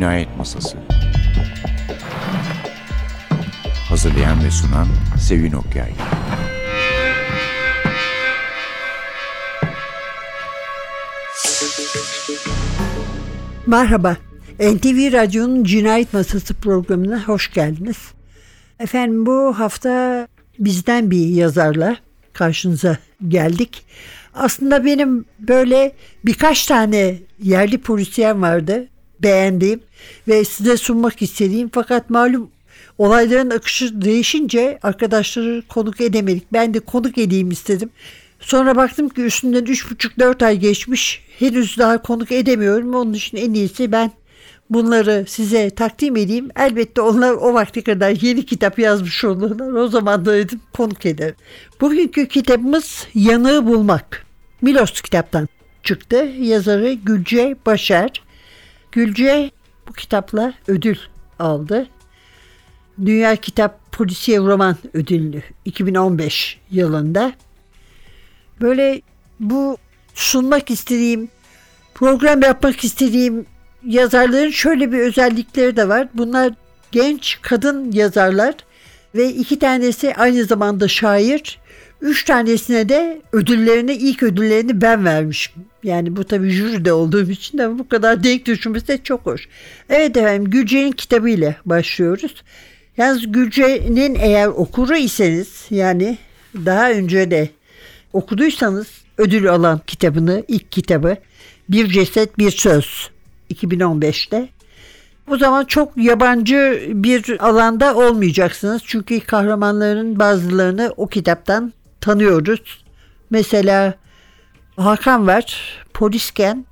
Cinayet Masası Hazırlayan ve sunan Sevin Okyay Merhaba, NTV Radyo'nun Cinayet Masası programına hoş geldiniz. Efendim bu hafta bizden bir yazarla karşınıza geldik. Aslında benim böyle birkaç tane yerli polisiyen vardı beğendiğim ve size sunmak istediğim fakat malum olayların akışı değişince arkadaşları konuk edemedik. Ben de konuk edeyim istedim. Sonra baktım ki üstünden 3,5-4 ay geçmiş. Henüz daha konuk edemiyorum. Onun için en iyisi ben bunları size takdim edeyim. Elbette onlar o vakte kadar yeni kitap yazmış olurlar. O zaman da dedim konuk ederim. Bugünkü kitabımız Yanığı Bulmak. Milos kitaptan çıktı. Yazarı Gülce Başar. Gülce bu kitapla ödül aldı. Dünya Kitap Polisiye Roman Ödülü 2015 yılında. Böyle bu sunmak istediğim, program yapmak istediğim yazarların şöyle bir özellikleri de var. Bunlar genç kadın yazarlar ve iki tanesi aynı zamanda şair. Üç tanesine de ödüllerini, ilk ödüllerini ben vermişim. Yani bu tabii jüride olduğum için de bu kadar denk düşmesi de çok hoş. Evet efendim Gülce'nin kitabıyla başlıyoruz. Yalnız Gülce'nin eğer okuru iseniz yani daha önce de okuduysanız ödül alan kitabını, ilk kitabı Bir Ceset Bir Söz 2015'te. O zaman çok yabancı bir alanda olmayacaksınız. Çünkü kahramanların bazılarını o kitaptan tanıyoruz. Mesela Hakan var, polisken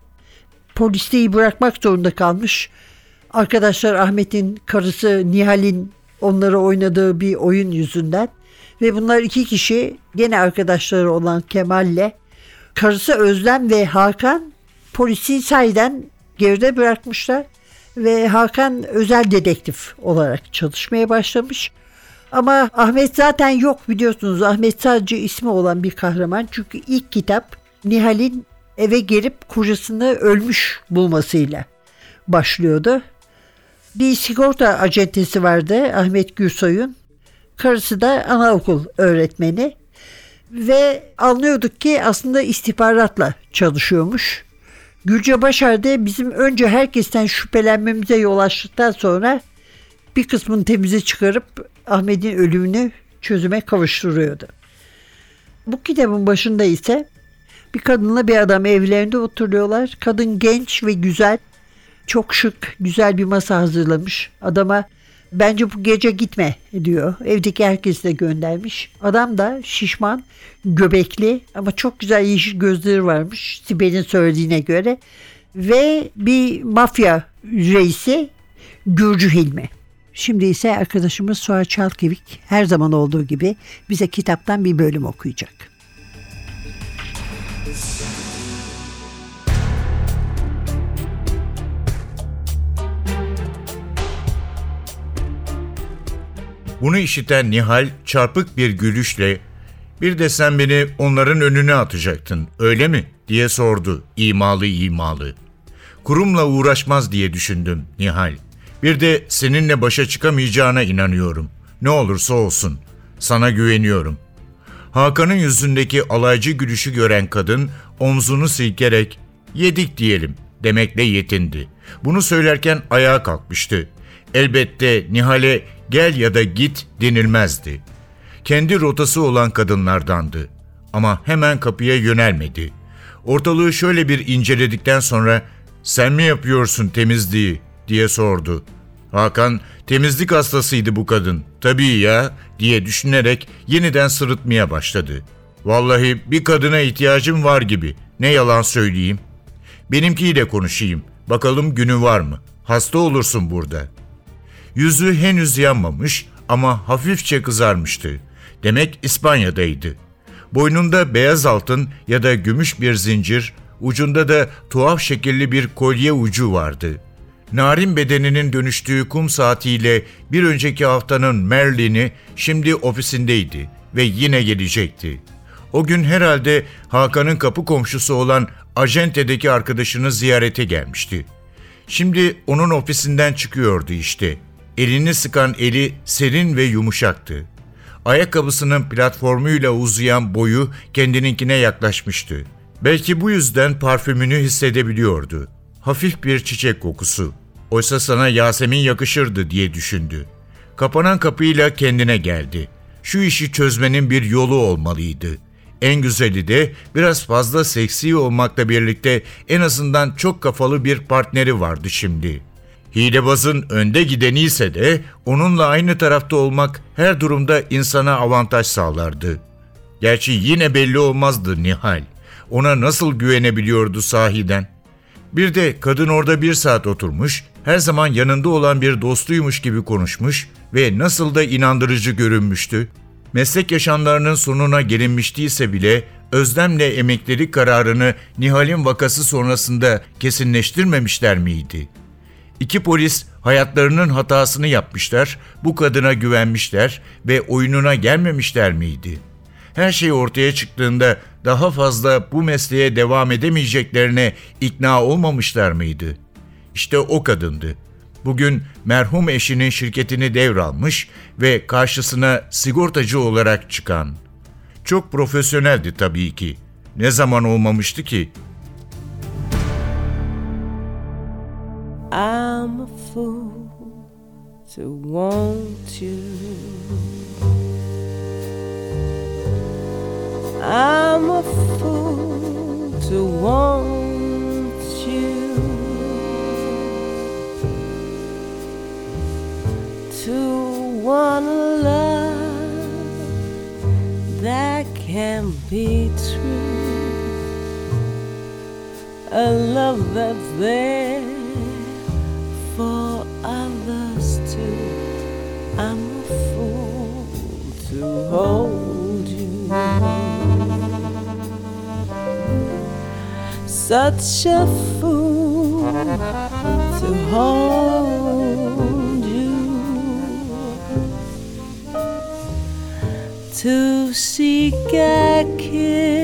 polisliği bırakmak zorunda kalmış. Arkadaşlar Ahmet'in karısı Nihal'in onları oynadığı bir oyun yüzünden ve bunlar iki kişi gene arkadaşları olan Kemal'le karısı Özlem ve Hakan polisi sayeden geride bırakmışlar ve Hakan özel dedektif olarak çalışmaya başlamış. Ama Ahmet zaten yok biliyorsunuz. Ahmet sadece ismi olan bir kahraman. Çünkü ilk kitap Nihal'in eve gelip kocasını ölmüş bulmasıyla başlıyordu. Bir sigorta acentesi vardı Ahmet Gürsoy'un. Karısı da anaokul öğretmeni. Ve anlıyorduk ki aslında istihbaratla çalışıyormuş. Gülce Başar bizim önce herkesten şüphelenmemize yol açtıktan sonra bir kısmını temize çıkarıp Ahmet'in ölümünü çözüme kavuşturuyordu. Bu kitabın başında ise bir kadınla bir adam evlerinde oturuyorlar. Kadın genç ve güzel, çok şık, güzel bir masa hazırlamış. Adama bence bu gece gitme diyor. Evdeki herkesi de göndermiş. Adam da şişman, göbekli ama çok güzel yeşil gözleri varmış Sibel'in söylediğine göre. Ve bir mafya reisi Gürcü Hilmi. Şimdi ise arkadaşımız Suha Çalkevik her zaman olduğu gibi bize kitaptan bir bölüm okuyacak. Bunu işiten Nihal çarpık bir gülüşle bir de sen beni onların önüne atacaktın öyle mi diye sordu imalı imalı. Kurumla uğraşmaz diye düşündüm Nihal. Bir de seninle başa çıkamayacağına inanıyorum. Ne olursa olsun. Sana güveniyorum. Hakan'ın yüzündeki alaycı gülüşü gören kadın omzunu silkerek yedik diyelim demekle yetindi. Bunu söylerken ayağa kalkmıştı. Elbette Nihal'e gel ya da git denilmezdi. Kendi rotası olan kadınlardandı. Ama hemen kapıya yönelmedi. Ortalığı şöyle bir inceledikten sonra sen mi yapıyorsun temizliği diye sordu. Hakan temizlik hastasıydı bu kadın. Tabii ya diye düşünerek yeniden sırıtmaya başladı. Vallahi bir kadına ihtiyacım var gibi. Ne yalan söyleyeyim. Benimkiyle konuşayım. Bakalım günü var mı? Hasta olursun burada. Yüzü henüz yanmamış ama hafifçe kızarmıştı. Demek İspanya'daydı. Boynunda beyaz altın ya da gümüş bir zincir, ucunda da tuhaf şekilli bir kolye ucu vardı. Narin bedeninin dönüştüğü kum saatiyle bir önceki haftanın Merlin'i şimdi ofisindeydi ve yine gelecekti. O gün herhalde Hakan'ın kapı komşusu olan Ajente'deki arkadaşını ziyarete gelmişti. Şimdi onun ofisinden çıkıyordu işte. Elini sıkan eli serin ve yumuşaktı. Ayakkabısının platformuyla uzayan boyu kendininkine yaklaşmıştı. Belki bu yüzden parfümünü hissedebiliyordu. Hafif bir çiçek kokusu. Oysa sana Yasemin yakışırdı diye düşündü. Kapanan kapıyla kendine geldi. Şu işi çözmenin bir yolu olmalıydı. En güzeli de biraz fazla seksi olmakla birlikte en azından çok kafalı bir partneri vardı şimdi. Hilebazın önde gideni ise de onunla aynı tarafta olmak her durumda insana avantaj sağlardı. Gerçi yine belli olmazdı Nihal. Ona nasıl güvenebiliyordu sahiden? Bir de kadın orada bir saat oturmuş, her zaman yanında olan bir dostuymuş gibi konuşmuş ve nasıl da inandırıcı görünmüştü. Meslek yaşamlarının sonuna gelinmiştiyse bile Özlem'le emeklilik kararını Nihal'in vakası sonrasında kesinleştirmemişler miydi? İki polis hayatlarının hatasını yapmışlar, bu kadına güvenmişler ve oyununa gelmemişler miydi? Her şey ortaya çıktığında daha fazla bu mesleğe devam edemeyeceklerine ikna olmamışlar mıydı? İşte o kadındı. Bugün merhum eşinin şirketini devralmış ve karşısına sigortacı olarak çıkan. Çok profesyoneldi tabii ki. Ne zaman olmamıştı ki? I'm a fool to want you. I'm a fool to want you. To want a love that can be true. A love that's there Such a fool to hold you. To seek a kiss,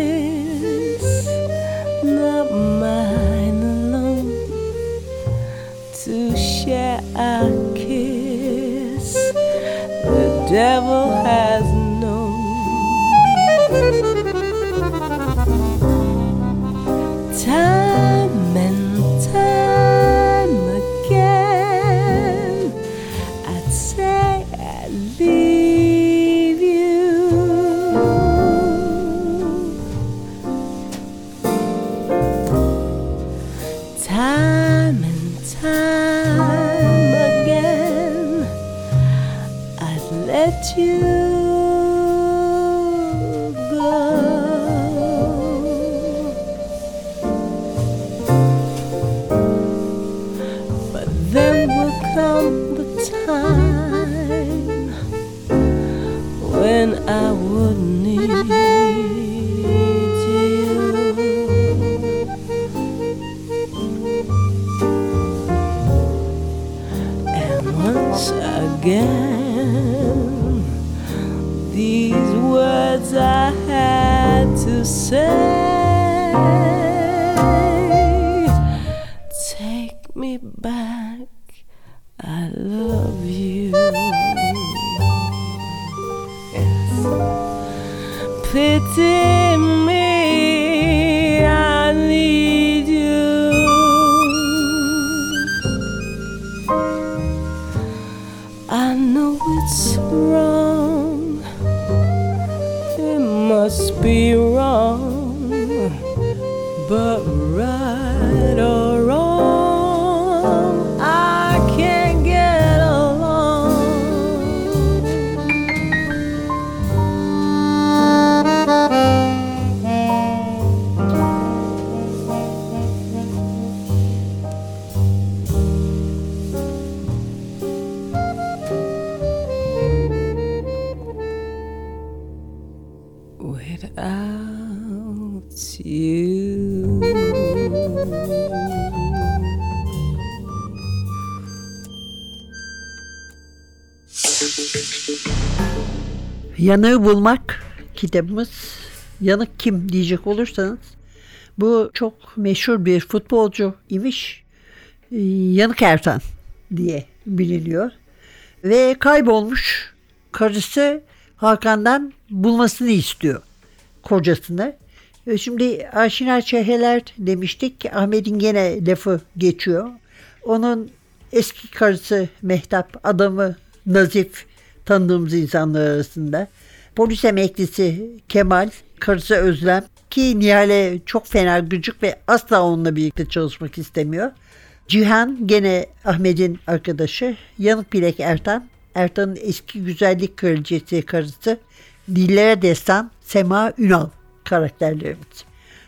again, these words I had to say. But Yanığı Bulmak kitabımız. Yanık kim diyecek olursanız bu çok meşhur bir futbolcu imiş. e, Yanık Ertan diye biliniyor. Ve kaybolmuş karısı Hakan'dan bulmasını istiyor kocasını. E, Şimdi aşina çehreler demiştik. Ahmet'in gene lafı geçiyor. Onun eski karısı Mehtap, adamı Nazif tanıdığımız insanlar arasında. Polis emeklisi Kemal, karısı Özlem ki Nihal'e çok fena gıcık ve asla onunla birlikte çalışmak istemiyor. Cihan gene Ahmet'in arkadaşı. Yanık Bilek Ertan. Ertan'ın eski güzellik kraliçesi karısı. Dillere destan Sema Ünal karakterlerimiz.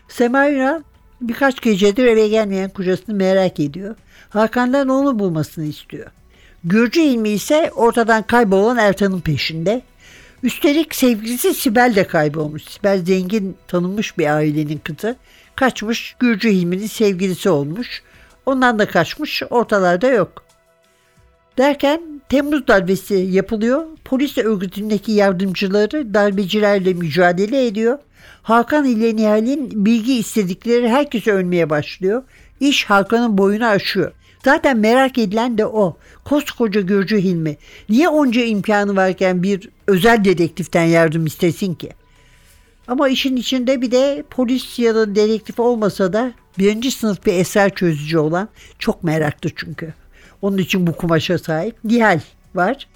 Sema Ünal birkaç gecedir eve gelmeyen kocasını merak ediyor. Hakan'dan onu bulmasını istiyor. Gürcü ilmi ise ortadan kaybolan Ertan'ın peşinde. Üstelik sevgilisi Sibel de kaybolmuş. Sibel zengin tanınmış bir ailenin kızı. Kaçmış Gürcü ilminin sevgilisi olmuş. Ondan da kaçmış ortalarda yok. Derken Temmuz darbesi yapılıyor. Polis örgütündeki yardımcıları darbecilerle mücadele ediyor. Hakan ile Nihal'in bilgi istedikleri herkese ölmeye başlıyor. İş Hakan'ın boyunu aşıyor. Zaten merak edilen de o. Koskoca Gürcü Hilmi. Niye onca imkanı varken bir özel dedektiften yardım istesin ki? Ama işin içinde bir de polis ya da dedektif olmasa da birinci sınıf bir eser çözücü olan çok meraklı çünkü. Onun için bu kumaşa sahip Nihal var.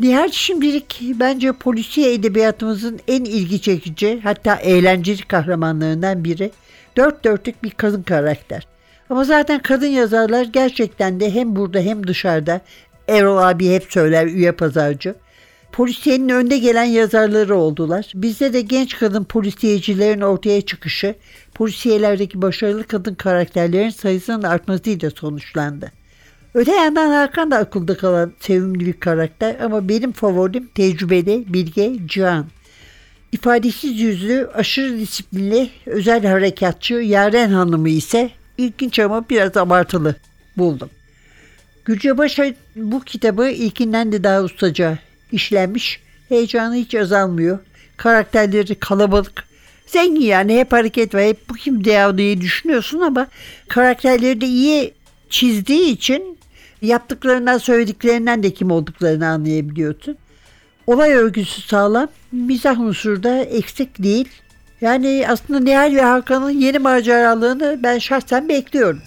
Nihal şimdilik bence polisiye edebiyatımızın en ilgi çekici hatta eğlenceli kahramanlarından biri. Dört dörtlük bir kadın karakter. Ama zaten kadın yazarlar gerçekten de hem burada hem dışarıda Erol abi hep söyler üye pazarcı. Polisiyenin önde gelen yazarları oldular. Bizde de genç kadın polisiyecilerin ortaya çıkışı, polisiyelerdeki başarılı kadın karakterlerin sayısının artmasıyla sonuçlandı. Öte yandan Hakan da akılda kalan sevimli bir karakter ama benim favorim tecrübeli Bilge Cihan. İfadesiz yüzlü, aşırı disiplinli, özel harekatçı Yaren Hanım'ı ise ilginç ama biraz abartılı buldum. Gülcebaşı bu kitabı ilkinden de daha ustaca işlenmiş. Heyecanı hiç azalmıyor. Karakterleri kalabalık. Zengin yani hep hareket var. Hep bu kim ya diye düşünüyorsun ama karakterleri de iyi çizdiği için yaptıklarından söylediklerinden de kim olduklarını anlayabiliyorsun. Olay örgüsü sağlam, mizah unsuru da eksik değil. Yani aslında Nihal ve Hakan'ın yeni maceralarını ben şahsen bekliyorum.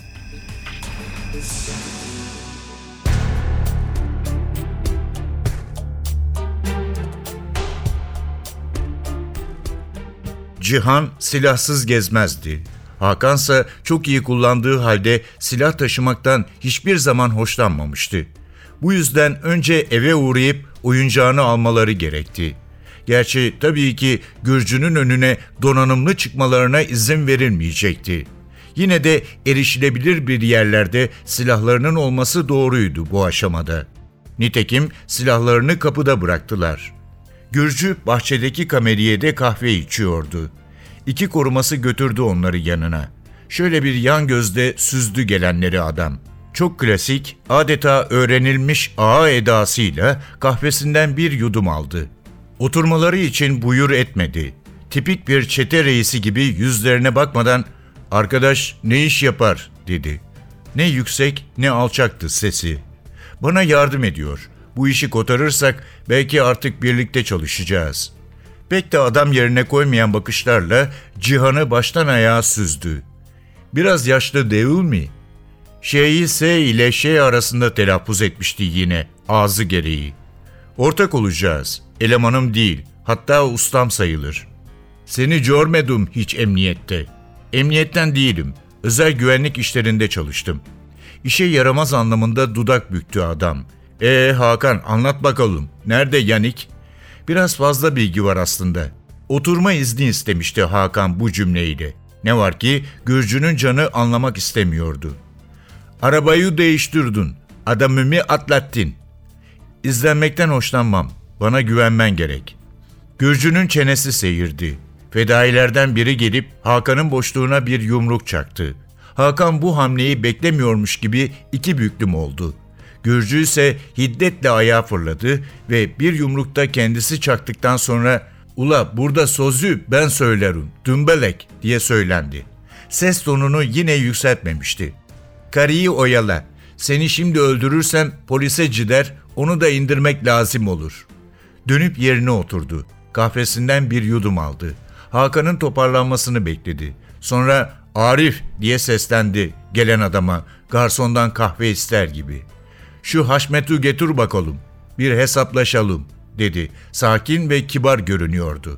Cihan silahsız gezmezdi. Hakansa çok iyi kullandığı halde silah taşımaktan hiçbir zaman hoşlanmamıştı. Bu yüzden önce eve uğrayıp oyuncağını almaları gerekti. Gerçi tabii ki Gürcü'nün önüne donanımlı çıkmalarına izin verilmeyecekti. Yine de erişilebilir bir yerlerde silahlarının olması doğruydu bu aşamada. Nitekim silahlarını kapıda bıraktılar. Gürcü bahçedeki kameriyede kahve içiyordu. İki koruması götürdü onları yanına. Şöyle bir yan gözde süzdü gelenleri adam. Çok klasik, adeta öğrenilmiş ağa edasıyla kahvesinden bir yudum aldı. Oturmaları için buyur etmedi. Tipik bir çete reisi gibi yüzlerine bakmadan "Arkadaş ne iş yapar?" dedi. Ne yüksek ne alçaktı sesi. Bana yardım ediyor. Bu işi kotarırsak belki artık birlikte çalışacağız. Pek de adam yerine koymayan bakışlarla Cihan'ı baştan ayağa süzdü. Biraz yaşlı değil mi? Şeyi S ile şey arasında telaffuz etmişti yine ağzı gereği. Ortak olacağız. Elemanım değil. Hatta ustam sayılır. Seni görmedim hiç emniyette. Emniyetten değilim. Özel güvenlik işlerinde çalıştım. İşe yaramaz anlamında dudak büktü adam. Ee Hakan anlat bakalım. Nerede Yanik? Biraz fazla bilgi var aslında. Oturma izni istemişti Hakan bu cümleyle. Ne var ki Gürcü'nün canı anlamak istemiyordu. Arabayı değiştirdin. Adamımı atlattın. İzlenmekten hoşlanmam. Bana güvenmen gerek. Gürcü'nün çenesi seyirdi. Fedailerden biri gelip Hakan'ın boşluğuna bir yumruk çaktı. Hakan bu hamleyi beklemiyormuş gibi iki büklüm oldu. Gürcü ise hiddetle ayağa fırladı ve bir yumrukta kendisi çaktıktan sonra ''Ula burada sözü ben söylerim, dümbelek'' diye söylendi. Ses tonunu yine yükseltmemişti. ''Karıyı oyala, Seni şimdi öldürürsem polise gider, onu da indirmek lazım olur. Dönüp yerine oturdu. Kahvesinden bir yudum aldı. Hakan'ın toparlanmasını bekledi. Sonra Arif diye seslendi gelen adama garsondan kahve ister gibi. Şu Haşmet'i getir bakalım. Bir hesaplaşalım dedi. Sakin ve kibar görünüyordu.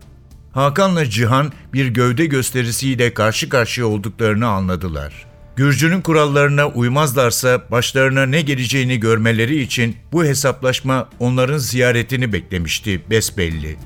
Hakan'la Cihan bir gövde gösterisiyle karşı karşıya olduklarını anladılar. Gürcü'nün kurallarına uymazlarsa başlarına ne geleceğini görmeleri için bu hesaplaşma onların ziyaretini beklemişti besbelli.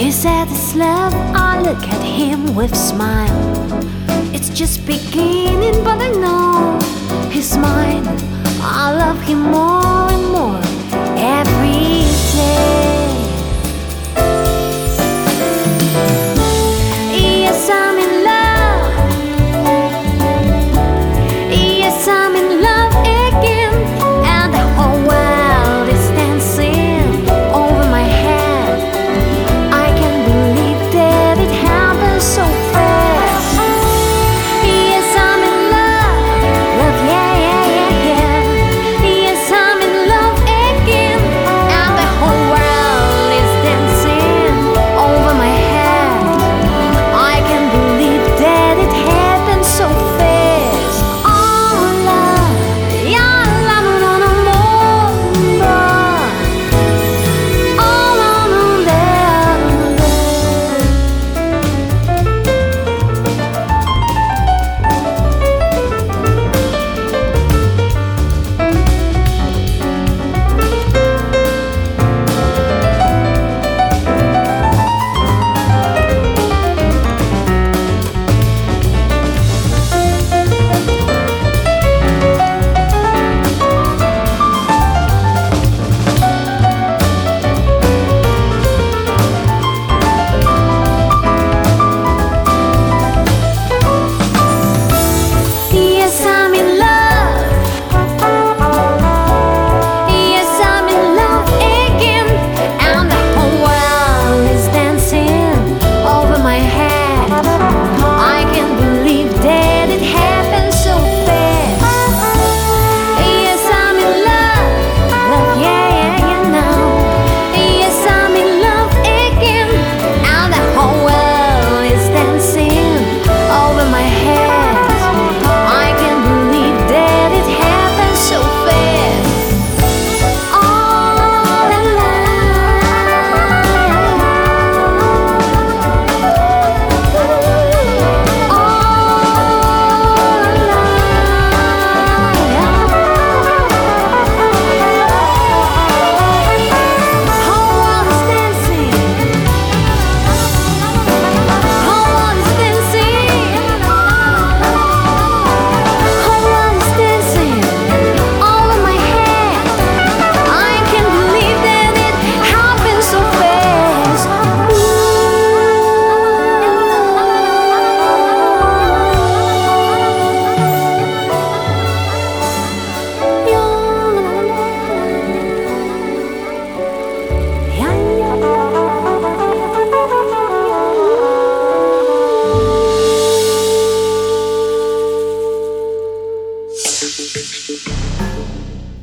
He said love, I look at him with smile. It's just beginning, but I know he's mine. I love him more and more every day.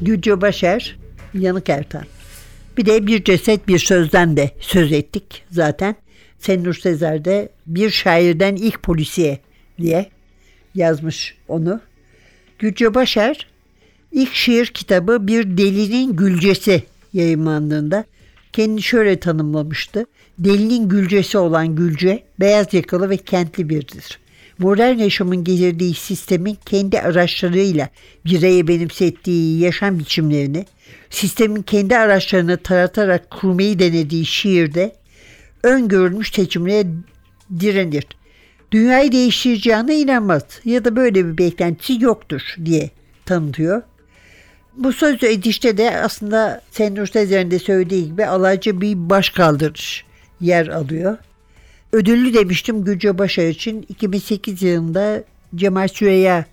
Gülce Başer, Yanık Ertan. Bir de bir ceset bir sözden de söz ettik zaten. Senur Sezer de bir şairden ilk polisiye diye yazmış onu. Gülce Başer ilk şiir kitabı Bir Delinin Gülcesi yayınlandığında kendini şöyle tanımlamıştı. Delinin gülcesi olan Gülce beyaz yakalı ve kentli biridir. Modern yaşamın getirdiği sistemin kendi araçlarıyla bireye benimsettiği yaşam biçimlerini, sistemin kendi araçlarını taratarak kurmayı denediği şiirde öngörülmüş seçimlere direnir. Dünyayı değiştireceğine inanmaz ya da böyle bir beklentisi yoktur diye tanıtıyor. Bu söz edişte de aslında Senur Sezer'in de söylediği gibi alaycı bir baş kaldırış yer alıyor. Ödüllü demiştim Gülce Başar için 2008 yılında Cemal Süreya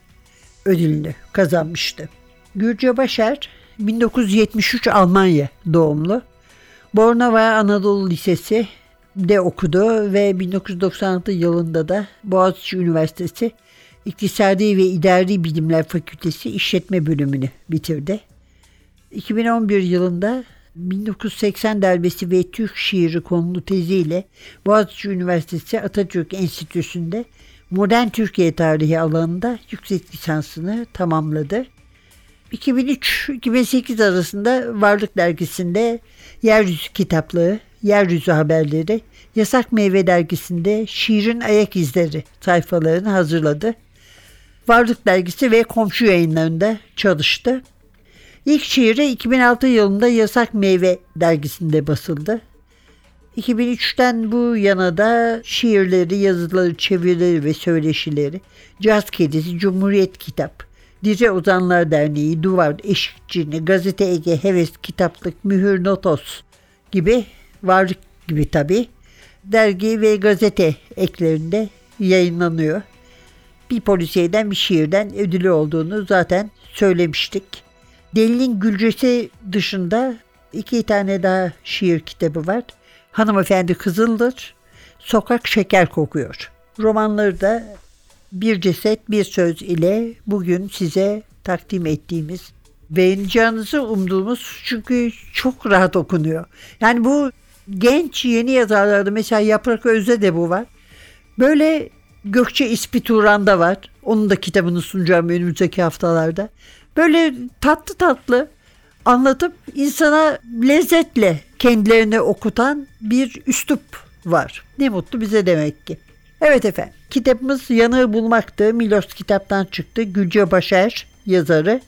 ödülünü kazanmıştı. Gülce Başar 1973 Almanya doğumlu. Bornova Anadolu Lisesi de okudu ve 1996 yılında da Boğaziçi Üniversitesi İktisadi ve İdari Bilimler Fakültesi İşletme bölümünü bitirdi. 2011 yılında 1980 darbesi ve Türk şiiri konulu teziyle Boğaziçi Üniversitesi Atatürk Enstitüsü'nde modern Türkiye tarihi alanında yüksek lisansını tamamladı. 2003-2008 arasında Varlık Dergisi'nde Yeryüzü Kitaplığı, Yeryüzü Haberleri, Yasak Meyve Dergisi'nde Şiirin Ayak İzleri sayfalarını hazırladı. Varlık Dergisi ve komşu yayınlarında çalıştı. İlk şiiri 2006 yılında Yasak Meyve dergisinde basıldı. 2003'ten bu yana da şiirleri, yazıları, çevirileri ve söyleşileri, Caz Kedisi, Cumhuriyet Kitap, Dice Ozanlar Derneği, Duvar, Eşikçini, Gazete Ege, Heves, Kitaplık, Mühür, Notos gibi, varlık gibi tabi, dergi ve gazete eklerinde yayınlanıyor. Bir polisiyeden bir şiirden ödülü olduğunu zaten söylemiştik. Delinin Gülcesi dışında iki tane daha şiir kitabı var. Hanımefendi Kızıldır, Sokak Şeker Kokuyor. Romanları da bir ceset bir söz ile bugün size takdim ettiğimiz beğeneceğinizi umduğumuz çünkü çok rahat okunuyor. Yani bu genç yeni yazarlarda mesela Yaprak Özde de bu var. Böyle Gökçe İspituran da var. Onun da kitabını sunacağım önümüzdeki haftalarda. Böyle tatlı tatlı anlatıp insana lezzetle kendilerini okutan bir üslup var. Ne mutlu bize demek ki. Evet efendim kitabımız Yanığı Bulmaktı. Milos kitaptan çıktı. Gülce Başer yazarı.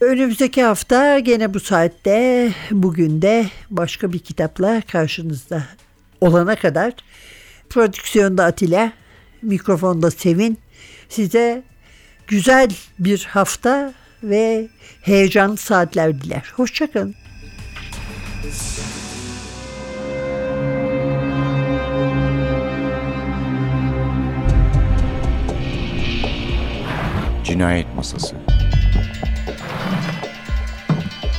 Önümüzdeki hafta gene bu saatte bugün de başka bir kitapla karşınızda olana kadar prodüksiyonda Atilla, mikrofonda Sevin size güzel bir hafta ve heyecanlı saatler diler. Hoşçakalın. Cinayet Masası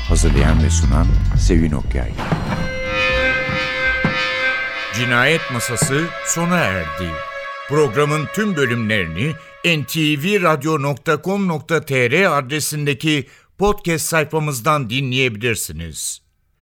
Hazırlayan ve sunan Sevin Okyay Cinayet Masası sona erdi. Programın tüm bölümlerini ntvradio.com.tr adresindeki podcast sayfamızdan dinleyebilirsiniz.